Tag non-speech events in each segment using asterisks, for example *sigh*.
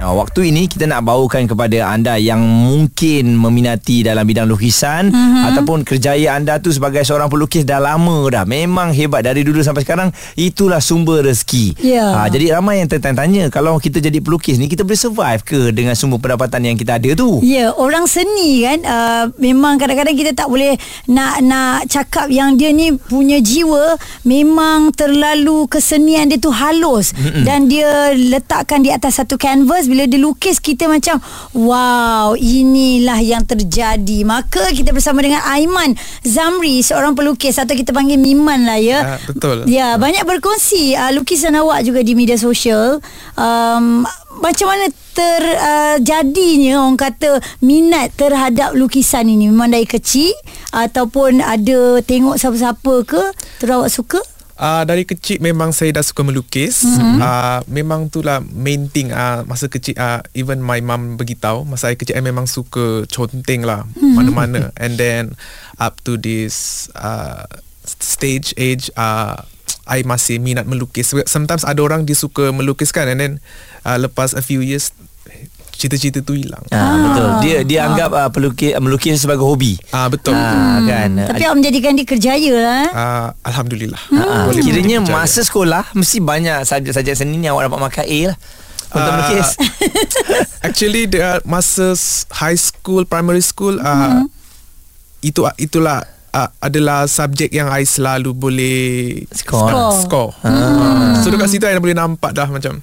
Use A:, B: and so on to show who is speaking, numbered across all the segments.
A: Nah, waktu ini kita nak bawakan kepada anda yang mungkin meminati dalam bidang lukisan mm-hmm. ataupun kerjaya anda tu sebagai seorang pelukis dah lama dah. Memang hebat dari dulu sampai sekarang itulah sumber rezeki.
B: Ya.
A: Ha, jadi ramai yang tertanya-tanya kalau kita jadi pelukis ni kita boleh survive ke dengan sumber pendapatan yang kita ada tu?
B: Ya, orang seni kan uh, memang kadang-kadang kita tak boleh nak nak cakap yang dia ni punya jiwa memang terlalu kesenian dia tu halus Mm-mm. dan dia letakkan di atas satu canvas bila dia lukis kita macam wow inilah yang terjadi. Maka kita bersama dengan Aiman Zamri seorang pelukis atau kita panggil Miman lah ya.
C: Ah, betul.
B: ya banyak berkongsi uh, lukisan awak juga di media sosial. Um, macam mana terjadinya uh, orang kata minat terhadap lukisan ini? Memang dari kecil ataupun ada tengok siapa-siapa ke? Terus awak suka
C: Uh, dari kecil memang saya dah suka melukis. Mm-hmm. Uh, memang itulah main thing uh, masa kecil uh, even my mum beritahu masa saya kecil I memang suka conteng lah mm-hmm. mana-mana and then up to this uh, stage age uh, I masih minat melukis. Sometimes ada orang dia suka melukis kan and then uh, lepas a few years cita-cita tu hilang.
A: Ha, betul. Dia dia anggap uh, pelukis melukis sebagai hobi.
C: Ah betul.
A: Ha, kan.
B: tapi awak menjadikan dia kerjaya lah?
C: Uh, Alhamdulillah.
A: Ha,
C: Boleh
A: kiranya
C: percaya.
A: masa sekolah mesti banyak subjek-subjek seni ni awak dapat markah A lah. Untuk
C: Ah,
A: melukis. *laughs*
C: Actually dia masa high school, primary school uh, itu itulah uh, adalah subjek yang I selalu boleh
A: Skor.
B: Skor.
C: score. Ah. So dekat situ I dah boleh nampak dah macam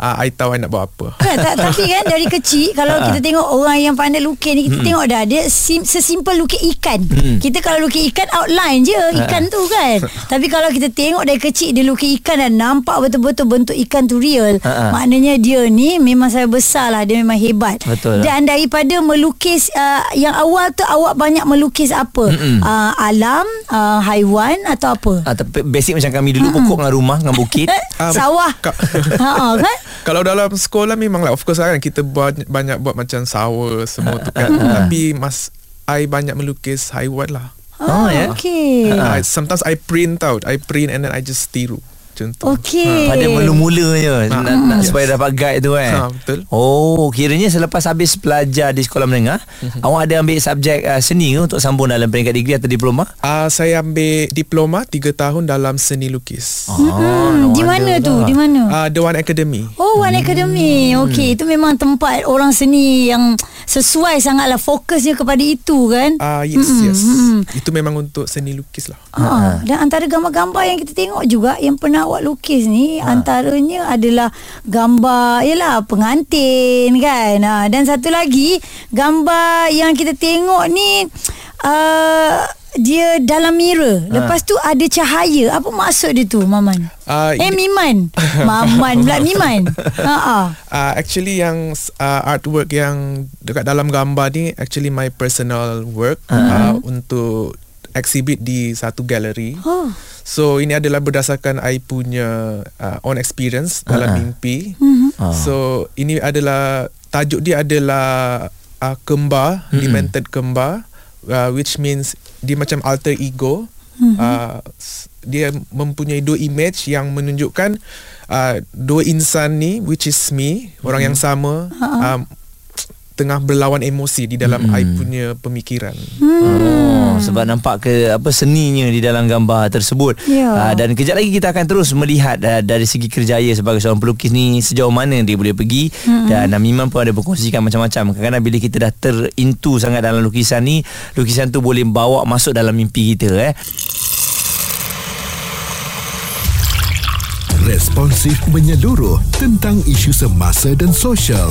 C: uh, I tahu I nak buat apa.
B: Kan, tak, *laughs* tapi kan dari kecil kalau kita tengok orang yang pandai lukis ni kita tengok dah dia sim, sesimpel lukis ikan. Kita kalau lukis ikan outline je ikan tu kan. *laughs* tapi kalau kita tengok dari kecil dia lukis ikan dan nampak betul-betul bentuk ikan tu real. Maknanya dia ni memang saya besar lah dia memang hebat.
A: Betul lah.
B: Dan daripada melukis uh, yang awal tu awak banyak melukis apa? Uh, alam, uh, haiwan atau apa?
A: Ah, tapi basic macam kami dulu pokok dengan rumah dengan bukit. *laughs*
C: Ah,
B: Sawah.
C: ka- *laughs*
B: Ha kan? *laughs*
C: Kalau dalam sekolah memang lah Of course lah kan Kita banyak, banyak buat macam sawah Semua tu kan Tapi mas I banyak melukis haiwan lah
A: Oh, ya.
B: Okey.
C: uh, Sometimes I print out I print and then I just tiru Macam tu
B: Okey.
A: Pada mula-mulanya nak, nak
C: Yes.
A: supaya dapat guide tu kan.
C: Ha, betul.
A: Oh, kiranya selepas habis belajar di sekolah menengah, awak ada ambil subjek uh, seni ke untuk sambung dalam peringkat degree atau diploma?
C: Uh, saya ambil diploma 3 tahun dalam seni lukis.
A: Oh,
B: Hmm, di mana tu? Di mana?
C: Uh, The One Academy.
B: Oh, One Academy. Okey, itu memang tempat orang seni yang sesuai sangatlah fokusnya kepada itu kan?
C: Ah uh, yes
B: Mm-mm,
C: yes.
B: mm-mm.
C: Itu memang untuk seni lukis lah.
B: Ha, dan antara gambar-gambar yang kita tengok juga yang pernah awak lukis ni ha. antaranya adalah gambar yalah pengantin kan. Ha, dan satu lagi gambar yang kita tengok ni uh, dia dalam mirror. Lepas tu ada cahaya. Apa maksud dia tu, Maman?
C: Ah,
B: eh, Miman. *laughs* Maman pula Miman. Ha.
C: Uh, actually yang uh, artwork yang dekat dalam gambar ni actually my personal work uh-huh. uh, untuk exhibit di satu galeri.
B: Oh.
C: So ini adalah berdasarkan I punya uh, own experience dalam
A: Ah.
C: mimpi.
A: Ah.
C: So ini adalah tajuk dia adalah uh, kembar, demented kembar uh, which means dia macam alter ego. Uh, s- dia mempunyai dua image yang menunjukkan uh, dua insan ni which is me, orang yang sama um, tengah berlawan emosi di dalam I punya pemikiran.
A: Oh, sebab nampak ke apa seninya di dalam gambar tersebut.
B: Ya.
A: Ah, dan kejap lagi kita akan terus melihat uh, dari segi kerjaya sebagai seorang pelukis ni sejauh mana dia boleh pergi mm-hmm. dan uh, Miman pun ada berkongsikan macam-macam. Kadang-kadang bila kita dah terintu sangat dalam lukisan ni, lukisan tu boleh bawa masuk dalam mimpi kita eh.
D: Responsif menyeluruh tentang isu semasa dan sosial.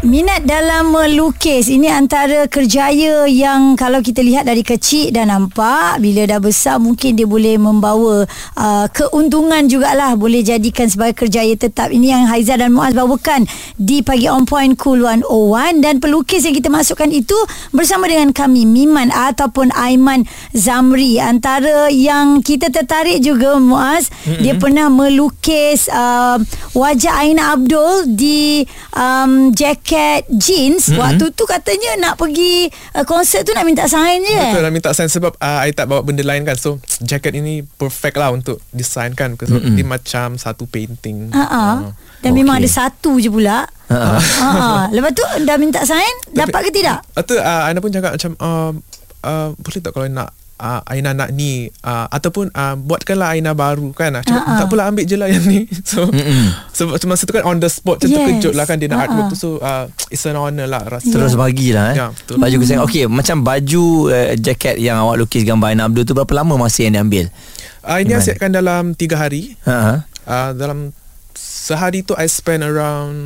B: Minat dalam melukis. Ini antara kerjaya yang kalau kita lihat dari kecil dah nampak bila dah besar mungkin dia boleh membawa uh, keuntungan jugalah. Boleh jadikan sebagai kerjaya tetap. Ini yang Haiza dan Muaz bawakan di pagi on point cool 101 dan pelukis yang kita masukkan itu bersama dengan kami Miman ataupun Aiman Zamri. Antara yang kita tertarik juga Muaz mm-hmm. dia pernah melukis uh, wajah Aina Abdul di um, jaket jeans mm-hmm. waktu tu katanya nak pergi uh, konsert tu nak minta sign je
C: Betul lah minta sign sebab uh, I tak bawa benda lain kan So jacket ini perfect lah untuk design kan so, mm-hmm. Dia macam satu painting
B: Ha-ha.
C: uh.
B: Dan
A: Okey.
B: memang ada satu je pula. Ha. ha. Lepas tu dah minta sign, dapat ke tidak?
C: Atau uh, Aina pun cakap macam uh, uh, Boleh tak kalau nak uh, Aina nak ni uh, Ataupun uh, Buatkanlah Aina baru kan uh, cakap,
B: Ha-ha.
C: Tak pula ambil je lah yang ni *laughs* So Sebab masa tu kan On the spot Macam
B: Yes.
C: terkejut lah kan Dia nak
B: Ha-ha.
C: artwork tu So uh, It's an honor lah rasa
A: Terus bagilah eh.
C: Ya, betul.
A: Baju kesayangan. Okey, macam baju uh, jaket yang awak lukis gambar Aina Abdul tu berapa lama masa yang diambil?
C: uh, Ini
A: Iman.
C: asyikkan dalam 3 hari
A: Ha.
C: uh, Dalam Sehari tu I spend around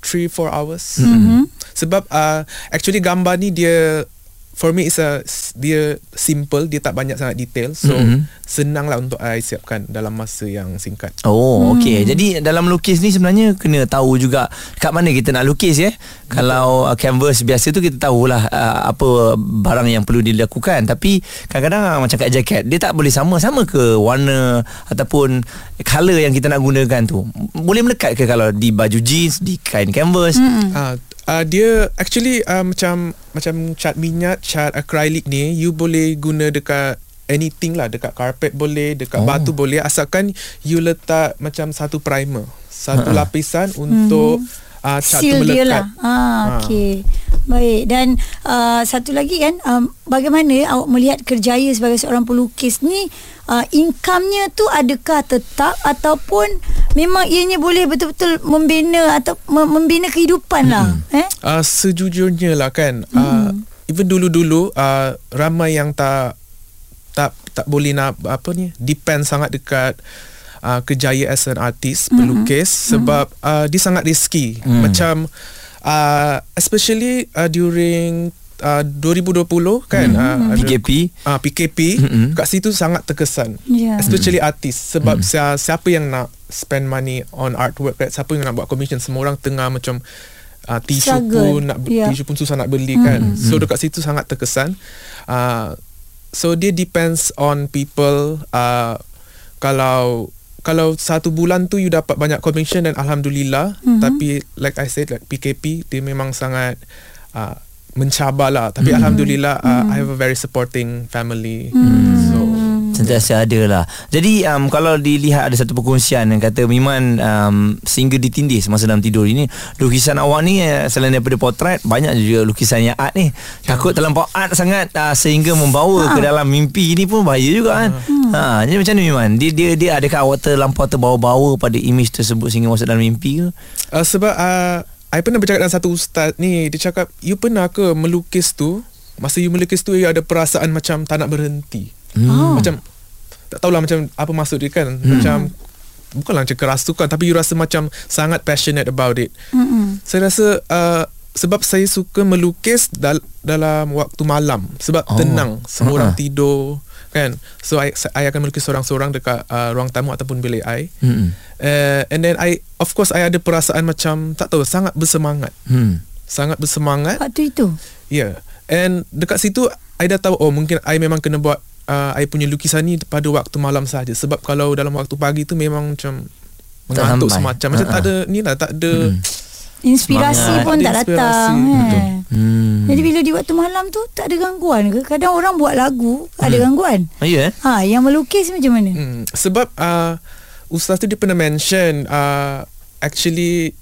C: 3-4 hours
B: Mhm.
C: Sebab uh, Actually gambar ni dia For me it's a Dia simple Dia tak banyak sangat detail So
A: Mhm.
C: Senang lah untuk I siapkan Dalam masa yang singkat
A: Oh, okey. Jadi dalam lukis ni sebenarnya kena tahu juga kat mana kita nak lukis ya. Kalau uh, canvas biasa tu kita tahulah uh, apa barang yang perlu dilakukan. Tapi kadang-kadang uh, macam kat jaket dia tak boleh sama sama ke warna ataupun color yang kita nak gunakan tu. Boleh melekat ke kalau di baju jeans, di kain canvas?
B: Hmm.
C: uh, uh, Dia actually uh, Macam Macam cat minyak Cat acrylic ni You boleh guna dekat Anything lah Dekat carpet boleh Dekat
A: Oh.
C: batu boleh Asalkan You letak Macam satu primer Satu
A: Ha-ha.
C: lapisan Untuk uh, Cat tu
B: Seal dia
C: melekat
B: lah. Ah, okey. Baik. Dan uh, satu lagi kan, um, bagaimana awak melihat kerjaya sebagai seorang pelukis ni, uh, income-nya tu adakah tetap ataupun memang ianya boleh betul-betul membina atau mem- membina kehidupan lah. Eh?
C: uh, Sejujurnya lah kan uh, Even dulu-dulu uh, Ramai yang tak Tak tak boleh nak Apa ni Depend sangat dekat uh, Kejaya as an artist Pelukis Sebab uh, Dia sangat risky
A: Mm.
C: Macam uh, Especially uh, During uh, 2020 kan uh, ada-
A: PKP.
C: uh, PKP
A: Mm-mm.
C: kat situ sangat terkesan
B: Ya.
C: especially artis sebab mm. siapa yang nak spend money on artwork right? siapa yang nak buat commission semua orang tengah macam uh, tisu
B: Struggle.
C: pun nak
B: Ya.
C: tisu pun susah nak beli kan so dekat situ sangat terkesan uh, so dia depends on people uh, kalau kalau satu bulan tu you dapat banyak commission dan alhamdulillah mm-hmm. tapi like I said like PKP dia memang sangat uh, mencabar lah tapi mm-hmm. alhamdulillah uh, I have a very supporting family mm-hmm. so
A: Sentiasa ada lah. Jadi um, Kalau dilihat Ada satu perkongsian Yang kata Miman um, Sehingga ditindih Semasa dalam tidur ini Lukisan awak ni eh, Selain daripada potret Banyak juga lukisan yang art ni. Takut terlampau art sangat uh, Sehingga membawa ke dalam mimpi ni pun Bahaya juga kan? Ha, Jadi macam mana Miman? Dia, dia, dia adakah awak terlampau terbawa-bawa Pada image tersebut Sehingga masuk dalam mimpi ke?
C: Uh, sebab uh, I pernah bercakap dengan satu ustaz ni. Dia cakap you pernah ke melukis tu? Masa you melukis tu you ada perasaan macam tak nak berhenti.
B: Oh.
C: macam tak tahulah macam apa maksud dia kan hmm. macam bukanlah macam kerasukan tapi you rasa macam sangat passionate about it
B: Mm-mm.
C: saya rasa uh, sebab saya suka melukis dal- dalam waktu malam sebab
A: Oh.
C: tenang semua orang
A: Ha-ha.
C: tidur kan so I, I akan melukis seorang-seorang dekat uh, ruang tamu ataupun bilik I
A: hmm.
C: uh, and then I of course I ada perasaan macam tak tahu sangat bersemangat
A: Hmm.
C: sangat bersemangat
B: Waktu itu.
C: yeah and dekat situ I dah tahu oh mungkin I memang kena buat uh, I punya lukisan ni pada waktu malam saja sebab kalau dalam waktu pagi tu memang macam mengantuk semacam macam
A: Ha-ha.
C: tak ada ni lah tak ada
A: Hmm.
B: Inspirasi
A: Semangat.
B: pun
C: Ada
B: tak
C: inspirasi,
B: datang. Eh.
A: Hmm.
B: Jadi bila di waktu malam tu tak ada gangguan ke? Kadang orang buat lagu ada
A: Hmm.
B: gangguan.
A: Oh, ya eh?
B: Ha, yang melukis macam mana?
C: Hmm, sebab uh, ustaz tu dia pernah mention uh, actually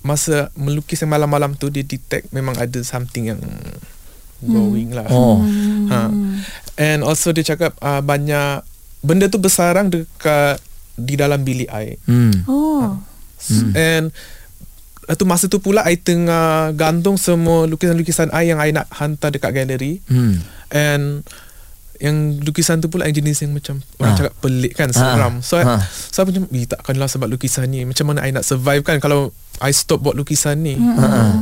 C: masa melukis yang malam-malam tu dia detect memang ada something yang going lah.
A: Oh.
C: Ha. And also dia cakap uh, banyak benda tu bersarang dekat di dalam bilik I.
A: Hmm.
B: Oh.
C: Hmm. And Lepas tu masa tu pula I tengah gantung semua lukisan-lukisan I yang I nak hantar dekat galeri.
A: Hmm.
C: And yang lukisan tu pula yang jenis yang macam orang
A: Ha.
C: cakap pelik kan,
A: Ha.
C: seram. So,
A: Ha.
C: I, so I macam, "Ih, takkanlah sebab lukisan ni. Macam mana I nak survive kan kalau I stop buat lukisan ni.
A: Ha.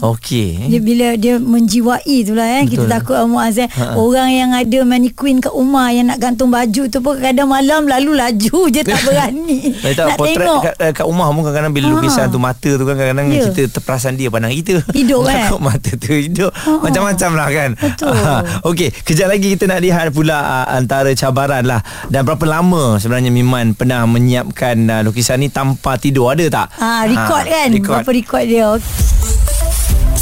A: Okey.
B: Dia bila dia menjiwai tu lah eh. Kita takut Muaz eh.
A: Ha-ha.
B: Orang yang ada mannequin kat rumah yang nak gantung baju tu pun kadang malam lalu laju *laughs* je tak *laughs* berani.
A: Eh, tak,
B: nak
A: potret
B: tengok.
A: kat, eh, kat rumah pun kadang-kadang bila
B: Ha.
A: lukisan tu mata tu kan kadang-kadang
B: Ya.
A: kita terperasan dia pandang kita.
B: Hidup, *laughs* eh?
A: Takut mata tu hidup.
B: Ha.
A: Macam-macam lah kan.
B: Betul.
A: Okey, kejap lagi kita nak lihat pula uh, antara cabaran lah. Dan berapa lama sebenarnya Miman pernah menyiapkan uh, lukisan ni tanpa tidur ada tak?
B: Ah, record
A: Ha,
B: kan
A: Record.
B: Berapa record dia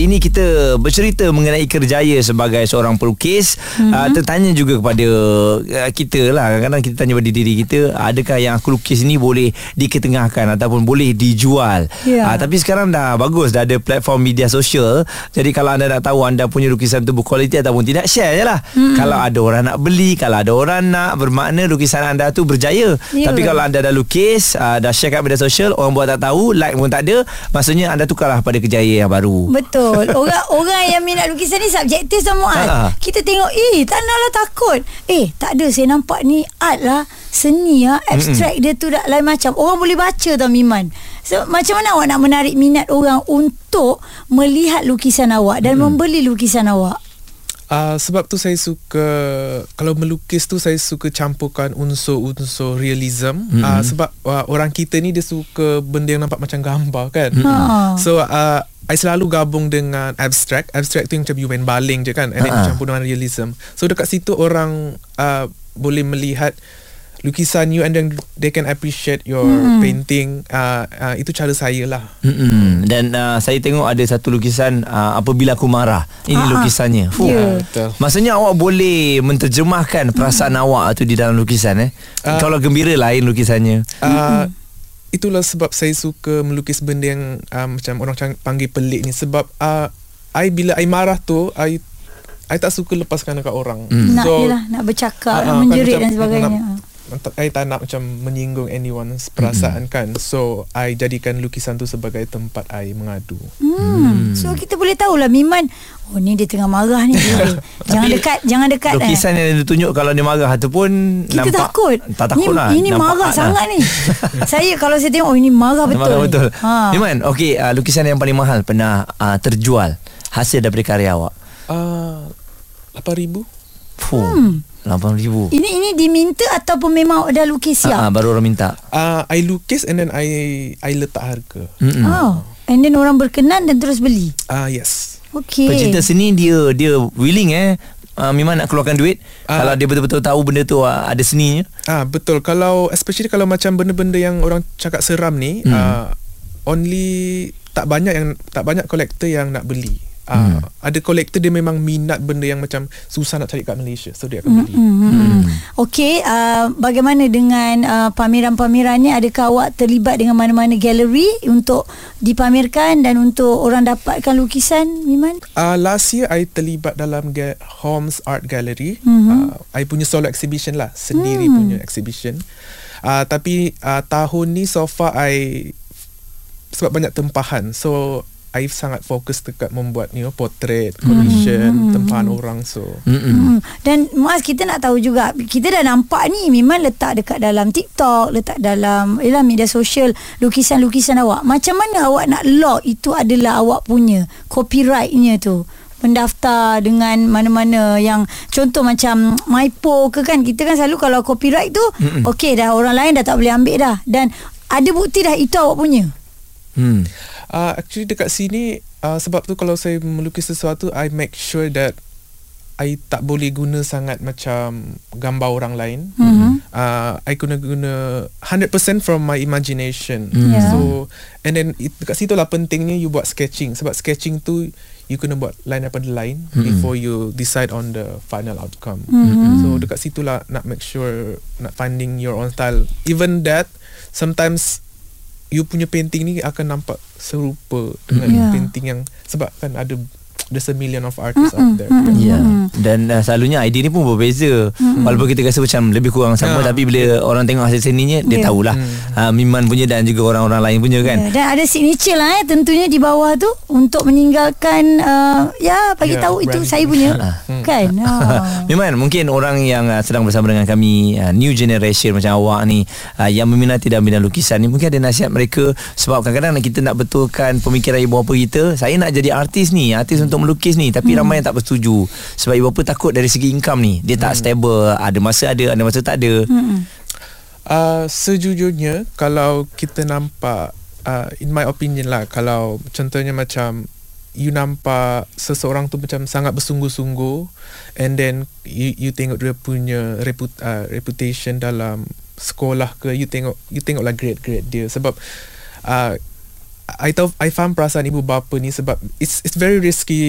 A: Hari ini kita bercerita mengenai kerjaya sebagai seorang pelukis. Mm-hmm. Uh, tertanya juga kepada uh, kita lah. Kadang-kadang kita tanya pada diri kita, adakah yang aku lukis ni boleh diketengahkan ataupun boleh dijual.
B: Ya.
A: Uh, tapi sekarang dah bagus, dah ada platform media sosial. Jadi kalau anda nak tahu anda punya lukisan tu berkualiti ataupun tidak, share je lah. Mm-hmm. Kalau ada orang nak beli, kalau ada orang nak, bermakna lukisan anda tu berjaya.
B: Ya.
A: Tapi kalau anda dah lukis, uh, dah share kat media sosial, orang buat tak tahu, like pun tak ada, maksudnya anda tukarlah pada kejayaan yang baru.
B: Betul Orang orang yang minat lukisan ni Subjektif sama Muaz
A: Ha.
B: Kita tengok Eh tak nak lah takut. Eh tak ada. Saya nampak ni art lah Seni lah Abstract dia tu dah lain macam. Orang boleh baca tau Miman. So, Macam mana awak nak menarik minat orang Untuk Melihat lukisan awak Dan membeli lukisan awak?
C: Uh, sebab tu saya suka kalau melukis tu saya suka campurkan unsur-unsur realism. Mm-hmm. uh, sebab uh, orang kita ni dia suka benda yang nampak macam gambar kan.
B: Ha.
C: So uh, I selalu gabung dengan abstract. Abstract tu yang macam you main baling je kan and then
A: Ha.
C: campur dengan realism. So dekat situ orang uh, boleh melihat lukisan you and then they can appreciate your
B: Hmm.
C: painting. Uh, uh, itu cara saya lah.
A: Mm-mm. Dan uh, saya tengok ada satu lukisan uh, apabila aku marah. Ini
B: Ah,
A: lukisannya. Fuh.
B: ya.
C: Betul.
A: Maksudnya awak boleh menterjemahkan perasaan awak tu di dalam lukisan eh.
C: Ah.
A: Kalau gembira lain lukisannya.
C: Uh, itulah sebab saya suka melukis benda yang uh, macam orang panggil pelik ni sebab uh, I bila I marah tu I I tak suka lepaskan dekat orang.
A: Hmm.
B: Nak je lah Nak bercakap
C: ah,
B: Nak menjerit
C: kan
B: dan
C: macam
B: sebagainya
C: nak- I tak nak macam menyinggung anyone's perasaan kan. So I jadikan lukisan tu sebagai tempat I mengadu.
B: Hmm. So kita boleh tahulah Miman Oh ni dia tengah marah ni. *laughs* Jangan
A: Tapi
B: dekat Jangan dekat eh.
A: Lukisan yang dia tunjuk kalau dia marah tu pun
B: Kita
A: nampak
B: takut
A: Tak takut
B: ni,
A: lah
B: Ini
A: Nampak
B: marah
A: art
B: sangat
A: lah.
B: ni *laughs* Saya kalau saya tengok Oh ini marah betul
A: Marah betul
B: ha.
A: Iman Okey uh, lukisan yang paling mahal Pernah uh, terjual Hasil daripada karya awak
C: Uh, 8,000?
A: Fuh
B: Hmm.
A: RM8,000
B: Ini ini diminta Ataupun memang dah lukis siap
A: ah, Baru orang minta
C: Uh, I lukis and then I I letak harga.
A: Mm-mm.
B: oh. And then orang berkenan Dan terus beli
C: Ah uh, yes.
B: Okey
A: Pencinta seni dia dia willing eh uh, memang nak keluarkan duit
C: Ah.
A: kalau dia betul-betul tahu benda tu uh, ada seninya.
C: Ah betul kalau especially kalau macam benda-benda yang orang cakap seram ni
A: hmm.
C: uh, only tak banyak yang tak banyak kolektor yang nak beli. Uh, hmm. ada kolektor dia memang minat benda yang macam susah nak cari kat Malaysia so dia akan beli.
B: Hmm. Hmm. Okey, uh, bagaimana dengan uh, pameran-pameran ni? Adakah awak terlibat dengan mana-mana galeri untuk dipamerkan dan untuk orang dapatkan lukisan, Miman?
C: Uh, last year I terlibat dalam ga- Holmes Art Gallery. Mm-hmm. Uh, I punya solo exhibition lah, sendiri
B: Hmm.
C: punya exhibition. Uh, tapi uh, tahun ni so far I sebab banyak tempahan. So I sangat fokus dekat membuat you know portrait, commission, mm-hmm. tempahan orang so.
A: Mm-mm.
B: Hmm. Dan Muaz kita nak tahu juga kita dah nampak ni memang letak dekat dalam TikTok, letak dalam ialah media sosial lukisan-lukisan awak. Macam mana awak nak lock itu adalah awak punya copyrightnya tu? mendaftar dengan mana-mana yang contoh macam MyPo ke kan kita kan selalu kalau copyright tu okey dah orang lain dah tak boleh ambil dah dan ada bukti dah itu awak punya
A: Hmm.
C: Uh, actually dekat sini uh, sebab tu kalau saya melukis sesuatu I make sure that I tak boleh guna sangat macam gambar orang lain.
B: Mhm.
C: Uh, I guna guna 100% from my imagination.
A: Hmm.
B: Ya.
C: So and then it, dekat situ lah pentingnya you buat sketching sebab sketching tu you kena buat line daripada line
A: Mhm.
C: before you decide on the final outcome.
B: Mhm.
C: So dekat situ lah nak make sure nak finding your own style. Even that sometimes you punya painting ni akan nampak serupa dengan
B: Ya.
C: painting yang sebab kan ada there's a million of artists out there.
A: Ya. Dan uh, selalunya idea ni pun berbeza. Walaupun kita rasa macam lebih kurang sama
C: Ya.
A: tapi bila orang tengok hasil seninya dia
B: Ya.
A: tahulah. Uh, Miman punya dan juga orang-orang lain punya kan.
B: Ya, dan ada signature lah eh tentunya di bawah tu untuk meninggalkan uh, ya bagi
C: Ya,
B: tahu itu
C: brand.
B: saya punya *laughs* kan. Oh. *laughs*
A: Miman mungkin orang yang uh, sedang bersama dengan kami uh, new generation macam awak ni uh, yang meminati dalam bidang lukisan ni mungkin ada nasihat mereka sebab kadang-kadang kita nak betulkan pemikiran ibu bapa kita saya nak jadi artis ni artis untuk melukis ni tapi ramai yang tak bersetuju. Sebab ibu bapa takut dari segi income ni. Dia tak stable. Ada masa ada ada masa tak ada.
C: Uh, sejujurnya kalau kita nampak uh, in my opinion lah kalau contohnya macam you nampak seseorang tu macam sangat bersungguh-sungguh and then you, you tengok dia punya reput, uh, reputation dalam sekolah ke you tengok you tengoklah grade-grade dia. Sebab uh, I tahu I faham perasaan ibu bapa ni sebab it's it's very risky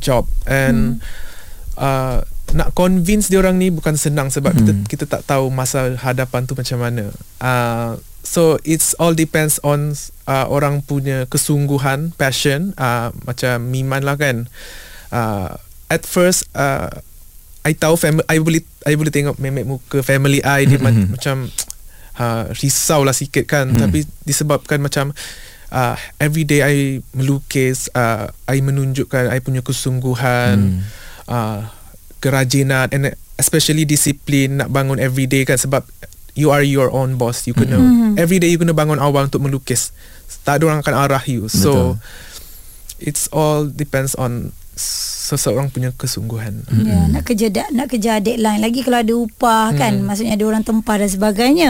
C: job and uh, nak convince dia orang ni bukan senang sebab kita kita tak tahu masa hadapan tu macam mana. Uh, so it's all depends on uh, orang punya kesungguhan, passion uh, macam Miman lah kan. Uh, at first uh, I tahu family I boleh I boleh tengok memek muka family I dia ma- macam uh, risau lah sikit kan. Tapi disebabkan macam uh, every day I melukis uh, I menunjukkan I punya kesungguhan uh, kerajinan and especially disiplin nak bangun every day kan sebab you are your own boss you kena every day you kena bangun awal untuk melukis. Tak ada orang akan arah you. So it's all depends on seseorang punya kesungguhan
B: Ya, nak kerja da- nak kerja deadline lagi kalau ada upah kan maksudnya ada orang tempah dan sebagainya.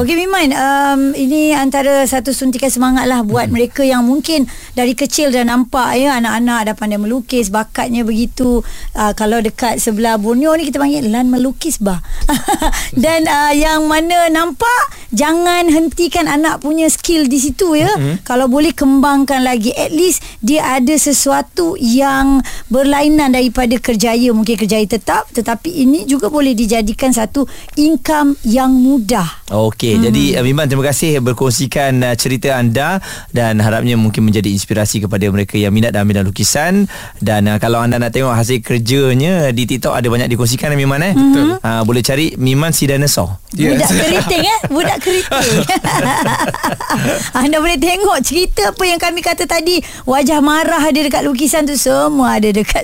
B: Okey Miman, um, ini antara satu suntikan semangat lah buat mereka yang mungkin dari kecil dah nampak ya anak-anak dah pandai melukis, bakatnya begitu. Uh, kalau dekat sebelah Borneo ni kita panggil lan melukis bah. *laughs* dan uh, yang mana nampak jangan hentikan anak punya skill di situ ya. Kalau boleh kembangkan lagi at least dia ada sesuatu yang berlainan daripada kerjaya mungkin kerjaya tetap tetapi ini juga boleh dijadikan satu income yang mudah.
A: Okey, hmm. jadi uh, Miman terima kasih berkongsikan uh, cerita anda dan harapnya mungkin menjadi inspirasi kepada mereka yang minat dalam bidang lukisan dan uh, kalau anda nak tengok hasil kerjanya di TikTok ada banyak dikongsikan eh, Miman eh.
B: Mhm.
A: Uh, boleh cari Miman si dinosaur.
B: Budak keriting eh Budak keriting *laughs* Anda boleh tengok Cerita apa yang kami kata tadi Wajah marah ada dekat lukisan tu Semua ada dekat